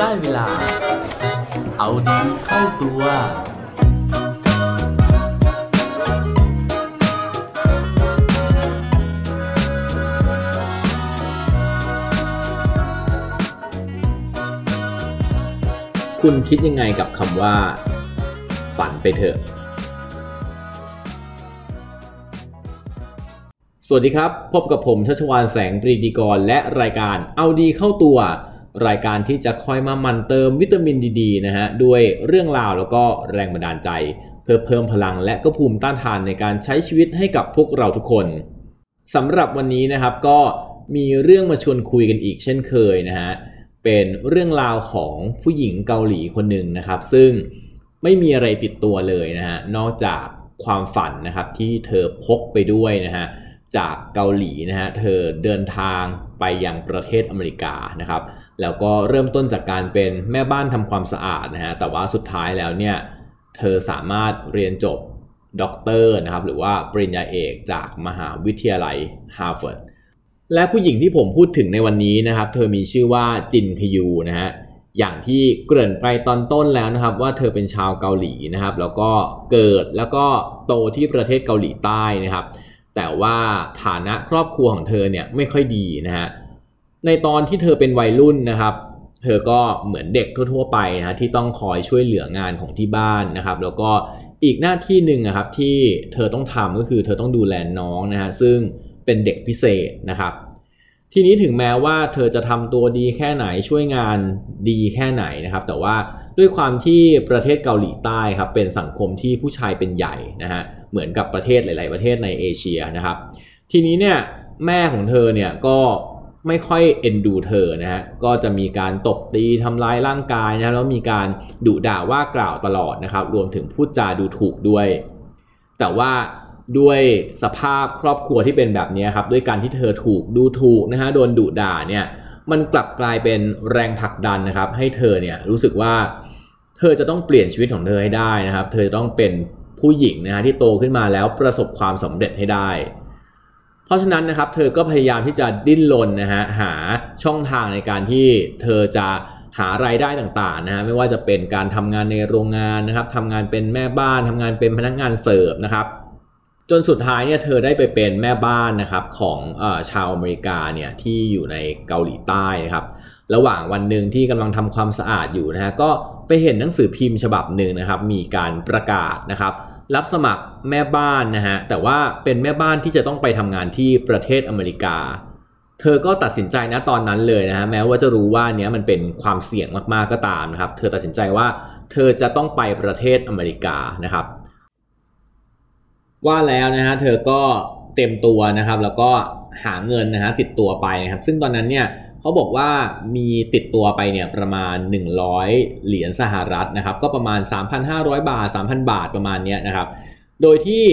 ได้เวลา เอาดีเข้าตัว คุณคิดยังไงกับคำว่า ฝันไปเถอะ สวัสดีครับ พบกับผมชัชวานแสงปรีดีกร และรายการเอาดีเข้าตัว รายการที่จะคอยมามันเติมวิตามินดีๆนะฮะด้วยเรื่องราวแล้วก็แรงบันดาลใจ เพื่อเพิ่มพลังและก็ภูมิต้านทานในการใช้ชีวิตให้กับพวกเราทุกคนสำหรับวันนี้นะครับก็มีเรื่องมาชวนคุยกันอีกเช่นเคยนะฮะเป็นเรื่องราวของผู้หญิงเกาหลีคนหนึ่งนะครับ ซึ่งไม่มีอะไรติดตัวเลยนะฮะนอกจากความฝันนะครับที่เธอพกไปด้วยนะฮะจากเกาหลีนะฮะเธอเดินทางไปยังประเทศอเมริกานะครับ แล้วก็เริ่มต้นจากการเป็นแม่บ้านทำความสะอาดนะฮะแต่ว่าสุดท้ายแล้วเนี่ยเธอสามารถเรียนจบด็อกเตอร์นะครับหรือว่าปริญญาเอกจากมหาวิทยาลัยฮาร์วาร์ดและผู้หญิงที่ผมพูดถึงในวันนี้นะครับ เธอมีชื่อว่าจินคยูนะฮะอย่างที่เกริ่นไปตอนต้นแล้วนะครับ ว่าเธอเป็นชาวเกาหลีนะครับ แล้วก็เกิดแล้วก็โตที่ประเทศเกาหลีใต้นะครับ แต่ว่าฐานะครอบครัวของเธอเนี่ยไม่ค่อยดีนะฮะ ในตอนที่เธอเป็นวัยรุ่นนะครับ เธอก็เหมือนเด็กทั่ว ๆ ไปนะที่ต้องคอยช่วยเหลืองานของที่บ้านนะครับ แล้วก็อีกหน้าที่หนึ่งนะครับที่เธอต้องทำก็คือเธอต้องดูแลน้องนะฮะซึ่งเป็นเด็กพิเศษนะครับ ทีนี้ถึงแม้ว่าเธอจะทำตัวดีแค่ไหนช่วยงานดีแค่ไหนนะครับ แต่ว่าด้วยความที่ประเทศเกาหลีใต้ครับเป็นสังคมที่ผู้ชายเป็นใหญ่นะฮะเหมือนกับประเทศหลาย ๆ ประเทศในเอเชียนะครับ ทีนี้เนี่ยแม่ของเธอเนี่ยก็ ไม่ค่อยเอ็นดูเธอนะฮะก็จะมีการตบตีทำร้ายร่างกายนะแล้วมีการดุด่าว่ากล่าวตลอดนะครับ รวมถึงพูดจาดูถูกด้วย แต่ว่าด้วยสภาพครอบครัวที่เป็นแบบนี้ครับด้วยการที่เธอถูกดูถูกนะฮะโดนดุด่าเนี่ยมันกลับกลายเป็นแรงผลักดันนะครับ ให้เธอเนี่ยรู้สึกว่า เธอจะต้องเปลี่ยนชีวิตของเธอให้ได้นะครับ เธอจะต้องเป็นผู้หญิงนะฮะที่โตขึ้นมาแล้วประสบความสำเร็จให้ได้ เพราะฉะนั้นนะครับเธอก็พยายามที่จะดิ้นรนนะฮะหาช่องทางในการที่เธอจะหารายได้ต่างๆนะฮะไม่ว่าจะเป็นการทำงานในโรงงานนะครับทำงานเป็นแม่บ้านทำงานเป็นพนักงานเสิร์ฟนะครับจนสุดท้ายเนี่ยเธอได้ไปเป็นแม่บ้านนะครับของอชาวอเมริกาเนี่ยที่อยู่ในเกาหลีใต้นะครับระหว่างวันหนึ่งที่กำลังทำความสะอาดอยู่นะฮะก็ไปเห็นหนังสือพิมพ์ฉบับหนึ่งนะครับมีการประกาศนะครับ รับสมัครแม่บ้านนะฮะแต่ว่าเป็นแม่บ้านที่จะต้องไปทำงานที่ประเทศอเมริกา เธอก็ตัดสินใจนะตอนนั้นเลยนะฮะแม้ว่าจะรู้ว่าเนี้ยมันเป็นความเสี่ยงมากๆก็ตามนะครับ เธอตัดสินใจว่าเธอจะต้องไปประเทศอเมริกานะครับ ว่าแล้วนะฮะเธอก็เต็มตัวนะครับ แล้วก็หาเงินนะฮะติดตัวไปนะครับ ซึ่งตอนนั้นเนี่ย เขาบอกว่ามีติดตัวไปเนี่ยประมาณ 100 เหรียญสหรัฐนะครับ ก็ประมาณ 3,500 บาท 3,000 บาทประมาณเนี้ยนะครับ โดยที่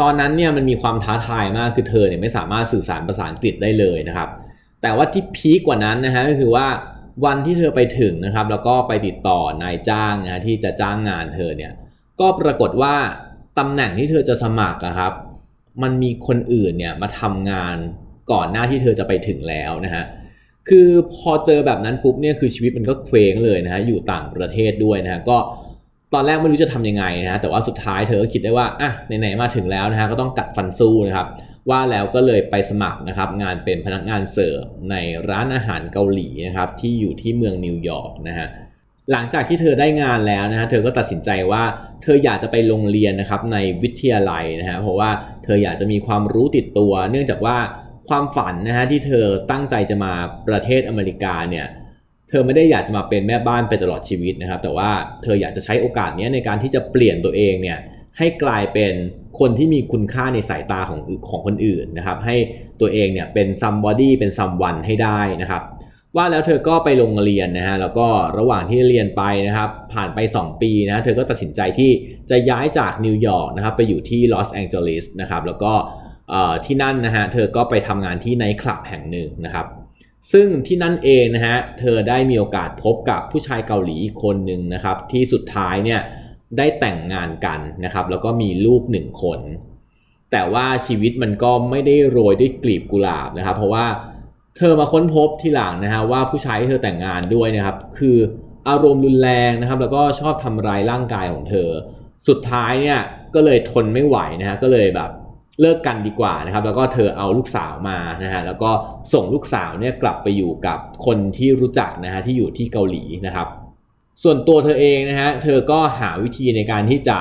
ตอนนั้นเนี่ยมันมีความท้าทายมากคือเธอเนี่ยไม่สามารถสื่อสารภาษาอังกฤษได้เลยนะครับ แต่ว่าที่พีคกว่านั้นนะฮะก็คือว่าวันที่เธอไปถึงนะครับ แล้วก็ไปติดต่อนายจ้างนะที่จะจ้างงานเธอเนี่ยก็ปรากฏว่าตำแหน่งที่เธอจะสมัครนะครับ มันมีคนอื่นเนี่ยมาทำงานก่อนหน้าที่เธอจะไปถึงแล้วนะฮะ คือพอเจอแบบนั้นปุ๊บเนี่ยคือชีวิตมันก็เคว้งเลยนะฮะอยู่ต่างประเทศด้วยนะฮะก็ตอนแรกไม่รู้จะทำยังไงนะฮะแต่ว่าสุดท้ายเธอก็คิดได้ว่าอะไหนๆมาถึงแล้วนะฮะก็ต้องกัดฟันสู้นะครับว่าแล้วก็เลยไปสมัครนะครับงานเป็นพนักงานเสิร์ฟในร้านอาหารเกาหลีนะครับที่อยู่ที่เมืองนิวยอร์กนะฮะหลังจากที่เธอได้งานแล้วนะฮะเธอก็ตัดสินใจว่าเธออยากจะไปโรงเรียนนะครับในวิทยาลัยนะฮะเพราะว่าเธออยากจะมีความรู้ติดตัว เนื่องจากว่า ความฝันนะฮะที่เธอตั้งใจจะมาประเทศอเมริกาเนี่ยเธอไม่ได้อยากจะมาเป็นแม่บ้านไปตลอดชีวิตนะครับ แต่ว่าเธออยากจะใช้โอกาสนี้ในการที่จะเปลี่ยนตัวเองเนี่ยให้กลายเป็นคนที่มีคุณค่าในสายตาของของคนอื่นนะครับ ให้ตัวเองเนี่ยเป็น somebody เป็น someone ให้ได้นะครับ ว่าแล้วเธอก็ไปโรงเรียนนะฮะแล้วก็ระหว่างที่เรียนไปนะครับ ผ่านไป 2 ปีนะเธอก็ตัดสินใจที่จะย้ายจากนิวยอร์กนะครับไปอยู่ที่ลอสแองเจลิสนะครับแล้วก็ ที่นั่นนะฮะเธอก็ไปทำงานที่ไนท์คลับแห่งหนึ่งนะครับ ซึ่งที่นั่นเองนะฮะเธอได้มีโอกาสพบกับผู้ชายเกาหลีคนหนึ่งนะครับ ที่สุดท้ายเนี่ยได้แต่งงานกันนะครับ แล้วก็มีลูกหนึ่งคน แต่ว่าชีวิตมันก็ไม่ได้โรยด้วยกลีบกุหลาบนะครับ เพราะว่าเธอมาค้นพบทีหลังนะฮะว่าผู้ชายที่เธอแต่งงานด้วยนะครับ คืออารมณ์รุนแรงนะครับ แล้วก็ชอบทำร้ายร่างกายของเธอ สุดท้ายเนี่ยก็เลยทนไม่ไหวนะฮะก็เลยแบบ เลิกกันดีกว่านะครับ แล้วก็เธอเอาลูกสาวมานะฮะแล้วก็ส่งลูกสาวเนี่ยกลับไปอยู่กับคนที่รู้จักนะฮะที่อยู่ที่เกาหลีนะครับ ส่วนตัวเธอเองนะฮะเธอก็หาวิธีในการที่จะ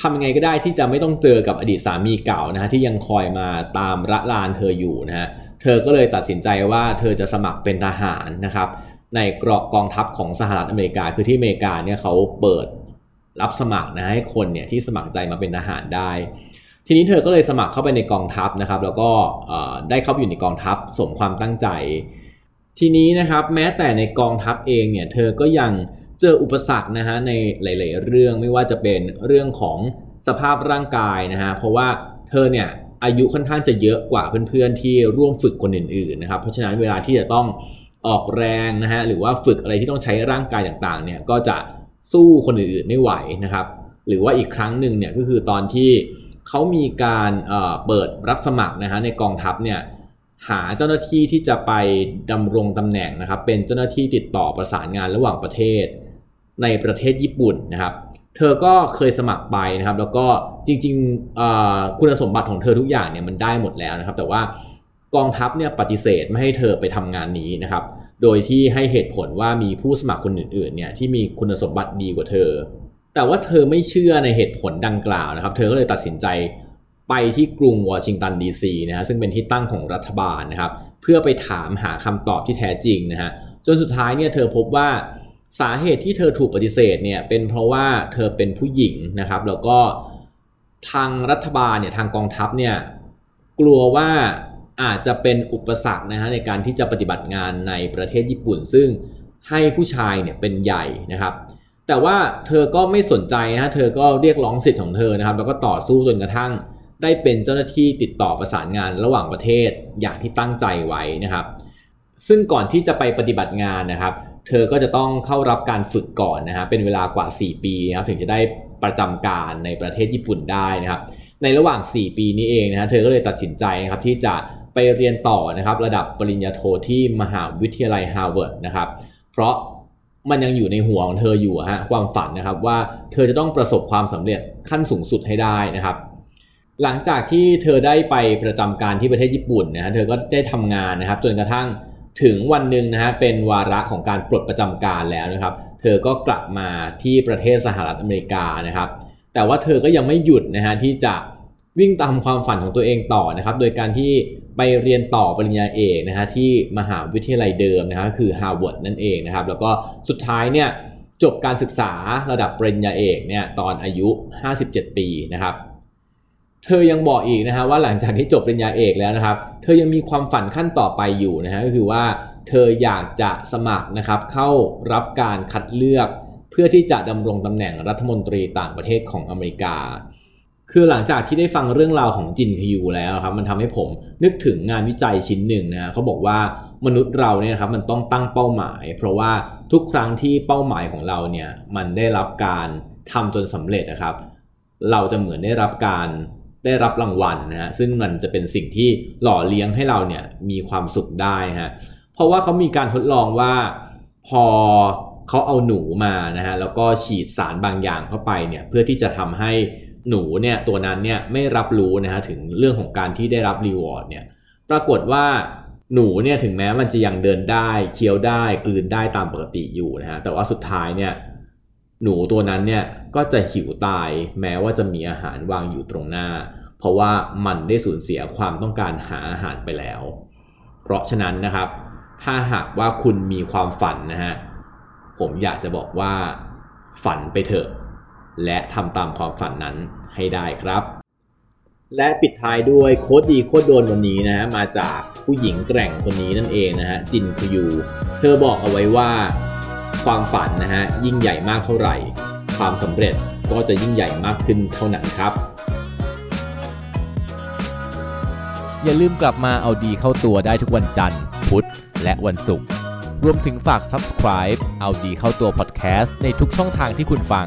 ทำยังไงก็ได้ที่จะไม่ต้องเจอกับอดีตสามีเก่านะฮะที่ยังคอยมาตามระลานเธออยู่นะฮะเธอก็เลยตัดสินใจว่าเธอจะสมัครเป็นทหารนะครับ ในกรอกกองทัพของสหรัฐอเมริกาคือที่อเมริกาเนี่ยเขาเปิดรับสมัครนะให้คนเนี่ยที่สมัครใจมาเป็นทหารได้ ทีนี้เธอก็เลยสมัครเข้าไปในกองทัพนะครับ แล้วก็ได้เข้าไปอยู่ในกองทัพสมความตั้งใจ ทีนี้นะครับแม้แต่ในกองทัพเองเนี่ยเธอก็ยังเจออุปสรรคนะฮะในหลาย ๆ เรื่องไม่ว่าจะเป็นเรื่องของสภาพร่างกายนะฮะเพราะว่าเธอเนี่ยอายุค่อนข้างจะเยอะกว่าเพื่อน ๆ ที่ร่วมฝึกคนอื่น ๆ นะครับ เพราะฉะนั้นเวลาที่จะต้องออกแรงนะฮะหรือว่าฝึกอะไรที่ต้องใช้ร่างกายต่าง ๆ เนี่ยก็จะสู้คนอื่น ๆ ไม่ไหวนะครับ หรือว่าอีกครั้งหนึ่งเนี่ยก็คือตอนที่ เขามีการเปิดรับสมัครนะฮะในกองทัพเนี่ยหาเจ้าหน้าที่ที่จะไปดำรงตำแหน่งนะครับ เป็นเจ้าหน้าที่ติดต่อประสานงานระหว่างประเทศ ในประเทศญี่ปุ่นนะครับ เธอก็เคยสมัครไปนะครับ แล้วก็จริงๆคุณสมบัติของเธอทุกอย่างเนี่ยมันได้หมดแล้วนะครับ แต่ว่ากองทัพเนี่ยปฏิเสธไม่ให้เธอไปทำงานนี้นะครับ โดยที่ให้เหตุผลว่ามีผู้สมัครคนอื่นๆเนี่ยที่มีคุณสมบัติดีกว่าเธอ แต่ว่าเธอไม่เชื่อในเหตุผลดังกล่าวนะครับ เธอก็เลยตัดสินใจไปที่กรุงวอชิงตันดีซีนะฮะซึ่งเป็นที่ตั้งของรัฐบาลนะครับ เพื่อไปถามหาคำตอบที่แท้จริงนะฮะจนสุดท้ายเนี่ยเธอพบว่าสาเหตุที่เธอถูกปฏิเสธเนี่ยเป็นเพราะว่าเธอเป็นผู้หญิงนะครับ แล้วก็ทางรัฐบาลเนี่ยทางกองทัพเนี่ยกลัวว่าอาจจะเป็นอุปสรรคนะฮะในการที่จะปฏิบัติงานในประเทศญี่ปุ่น ซึ่งให้ผู้ชายเนี่ยเป็นใหญ่นะครับ แต่ว่าเธอก็ไม่สนใจนะเธอก็เรียกร้องสิทธิ์ของเธอนะครับ แล้วก็ต่อสู้จนกระทั่ง ได้เป็นเจ้าหน้าที่ติดต่อประสานงานระหว่างประเทศอย่างที่ตั้งใจไว้นะครับ ซึ่งก่อนที่จะไปปฏิบัติงานนะครับ เธอก็จะต้องเข้ารับการฝึกก่อนนะฮะเป็นเวลากว่า 4 ปีนะครับถึงจะได้ประจำการในประเทศญี่ปุ่นได้นะครับ ในระหว่าง 4 ปีนี้เองนะฮะเธอก็เลยตัดสินใจครับที่จะไปเรียนต่อนะครับ ระดับปริญญาโทที่มหาวิทยาลัยฮาร์วาร์ดนะครับ เพราะ มันยังอยู่ในหัวของเธออยู่ฮะความฝันนะครับว่าเธอจะต้องประสบความสำเร็จขั้นสูงสุดให้ได้นะครับ หลังจากที่เธอได้ไปประจำการที่ประเทศญี่ปุ่นนะฮะเธอก็ได้ทำงานนะครับ จนกระทั่งถึงวันหนึ่งนะฮะเป็นวาระของการปลดประจำการแล้วนะครับ เธอก็กลับมาที่ประเทศสหรัฐอเมริกานะครับ แต่ว่าเธอก็ยังไม่หยุดนะฮะที่จะ วิ่งตามความฝันของตัวเองต่อนะครับ โดยการที่ไปเรียนต่อปริญญาเอกนะฮะที่มหาวิทยาลัยเดิมนะฮะคือฮาร์วาร์ดนั่นเองนะครับ แล้วก็สุดท้ายเนี่ยจบการศึกษาระดับปริญญาเอกเนี่ยตอนอายุ 57 ปีนะครับ เธอยังบอกอีกนะฮะว่าหลังจากที่จบปริญญาเอกแล้วนะครับ เธอยังมีความฝันขั้นต่อไปอยู่นะฮะก็คือว่าเธออยากจะสมัครนะครับเข้ารับการคัดเลือก เพื่อที่จะดำรงตำแหน่งรัฐมนตรีต่างประเทศของอเมริกา คือหลังจากที่ได้ฟังเรื่องราวของจินคยูแล้วครับมันทำให้ผมนึกถึงงานวิจัยชิ้นหนึ่งนะเขาบอกว่ามนุษย์เราเนี่ยครับมันต้องตั้งเป้าหมาย เพราะว่าทุกครั้งที่เป้าหมายของเราเนี่ยมันได้รับการทำจนสำเร็จนะครับ เราจะเหมือนได้รับการได้รับรางวัลนะฮะซึ่งมันจะเป็นสิ่งที่หล่อเลี้ยงให้เราเนี่ยมีความสุขได้ฮะเพราะว่าเขามีการทดลองว่าพอเขาเอาหนูมานะฮะแล้วก็ฉีดสารบางอย่างเข้าไปเนี่ยเพื่อที่จะทำให้ หนูเนี่ยตัวนั้นเนี่ยไม่รับรู้นะฮะถึงเรื่องของการที่ได้รับรีวอร์ดเนี่ยปรากฏว่าหนูเนี่ยถึงแม้มันจะยังเดินได้เคี้ยวได้กลืนได้ตามปกติอยู่นะฮะแต่ว่าสุดท้ายเนี่ยหนูตัวนั้นเนี่ยก็จะหิวตายแม้ว่าจะมีอาหารวางอยู่ตรงหน้า เพราะว่ามันได้สูญเสียความต้องการหาอาหารไปแล้ว เพราะฉะนั้นนะครับ ถ้าหากว่าคุณมีความฝันนะฮะผมอยากจะบอกว่าฝันไปเถอะ และทำตามความฝันนั้นให้ได้ครับ และปิดท้ายด้วยโค้ดดีโค้ดโดนวันนี้นะฮะมาจากผู้หญิงแกร่งคนนี้นั่นเองนะฮะจินคยูเธอบอกเอาไว้ว่า ความฝันนะฮะยิ่งใหญ่มากเท่าไหร่ ความสำเร็จก็จะยิ่งใหญ่มากขึ้นเท่านั้นครับ อย่าลืมกลับมาเอาดีเข้าตัวได้ทุกวันจันทร์ พุธและวันศุกร์รวมถึงฝาก subscribe เอาดีเข้าตัว podcast ในทุกช่องทางที่คุณฟัง